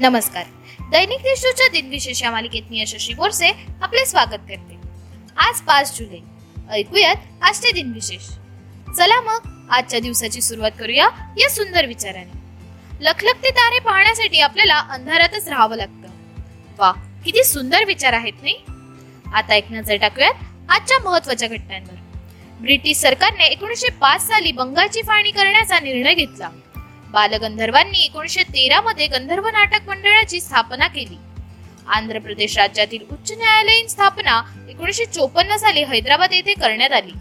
नमस्कार. दैनिक देशच्या दिनविशेष या मालिकेत मी यशस्वी बोरसे आपले स्वागत करते. आज पाच जुलै. ऐकूयात आजचे दिनविशेष चला मग आजच्या दिवसाची सुरुवात करूया या सुंदर विचाराने. लखलखते तारे पाहण्यासाठी आपल्याला अंधारातच राहावं लागतं. वा किती सुंदर विचार आहेत नाही? आता एक नजर टाकूयात आजच्या महत्त्वाच्या घटनांवर. ब्रिटिश सरकारने एकोणीसशे पाच साली बंगालची फाळणी करण्याचा निर्णय घेतला. बालगंधर्वांनी एकोणीसशे तेरा मध्ये गंधर्व नाटक मंडळाची स्थापना केली. आंध्र प्रदेश राज्यातील उच्च न्यायालयीन स्थापना एकोणीसशे चोपन्न साली हैदराबाद येथे करण्यात आली.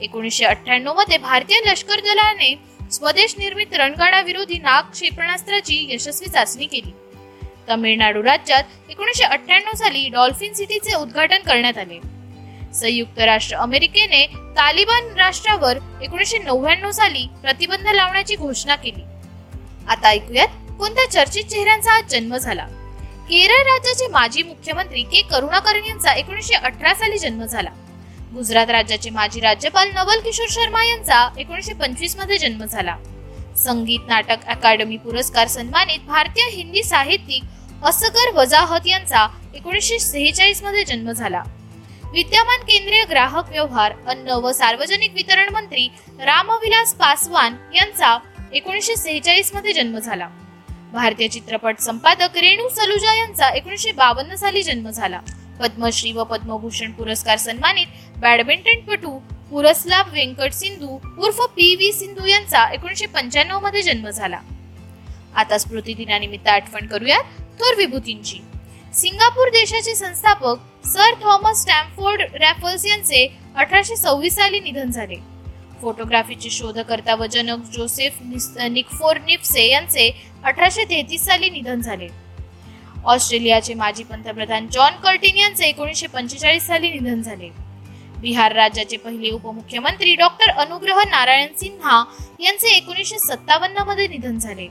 एकोणीसशे अठ्ठ्याण्णवमध्ये भारतीय लष्कर दलाने स्वदेश निर्मित रणगाडा विरोधी नाग क्षेपणास्त्राची यशस्वी चाचणी केली. तमिळनाडू राज्यात एकोणीसशे अठ्ठ्याण्णव साली डॉल्फिन सिटीचे उद्घाटन करण्यात आले. संयुक्त राष्ट्र अमेरिकेने तालिबान राष्ट्रावर एकोणीसशे नव्याण्णव साली प्रतिबंध लावण्याची घोषणा केली. आता ऐकूयात कोणत्या चर्चित चेहऱ्यांचा आज जन्म झाला? केरळ राज्याचे माजी मुख्यमंत्री के. करुणाकरन यांचा एकोणीसशे अठरा साली जन्म झाला. गुजरात राज्याचे माजी राज्यपाल नवल किशोर शर्मा यांचा एकोणीसशे पंचवीसमध्ये जन्म झाला. संगीत नाटक अकादमी पुरस्कार सन्मानित भारतीय हिंदी साहित्यिक असगर वजाहत यांचा एकोणीसशे सेहेचाळीसमध्ये जन्म झाला. विद्यमान केंद्रीय ग्राहक व्यवहार अन्न व सार्वजनिक वितरण मंत्री रामविलास पासवान यांचा एकोणीसशे सेहेचाळीसमध्ये जन्म झाला. भारतीय चित्रपट संपादक रेणू सलुजा यांचा एकोणीसशे बावन्न साली जन्म झाला. पद्मश्री व पद्मभूषण पुरस्कार सन्मानित बॅडमिंटनपटू पुरस्लाव व्यंकट सिंधू उर्फ पी व्ही सिंधू यांचा एकोणीसशे पंच्याण्णवमध्ये जन्म झाला. आता स्मृती दिनानिमित्त आठवण करूया थोर विभूतींची. सिंगापूर देशाचे संस्थापक सर थॉमस स्टॅमफोर्ड रॅफल्स यांचे अठराशे सव्वीस साली निधन झाले. फोटोग्राफीचे शोधकर्ता व जनक जोसेफ निकफोर निफ्से यांचे अठराशे तेहतीस साली निधन झाले. ऑस्ट्रेलियाचे माजी पंतप्रधान जॉन कर्टिन यांचे एकोणीसशे पंचेचाळीस साली निधन झाले. बिहार राज्याचे पहिले उपमुख्यमंत्री डॉक्टर अनुग्रह नारायण सिन्हा यांचे एकोणीसशे सत्तावन्नमध्ये निधन झाले.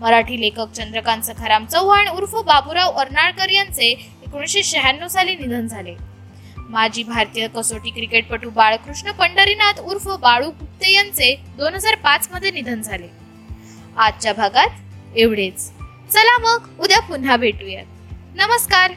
मराठी लेखक चंद्रकांत सखाराम चव्हाण उर्फ बाबूराव अर्नाळकर यांचे एकोणीसशे शहाण्णव साली निधन झाले. माजी भारतीय कसोटी क्रिकेटपटू बाळकृष्ण पंढरीनाथ उर्फ बाळू गुप्ते यांचे दोन हजार पाच मध्ये निधन झाले. आजच्या भागात एवढेच. चला मग उद्या पुन्हा भेटूयात. नमस्कार.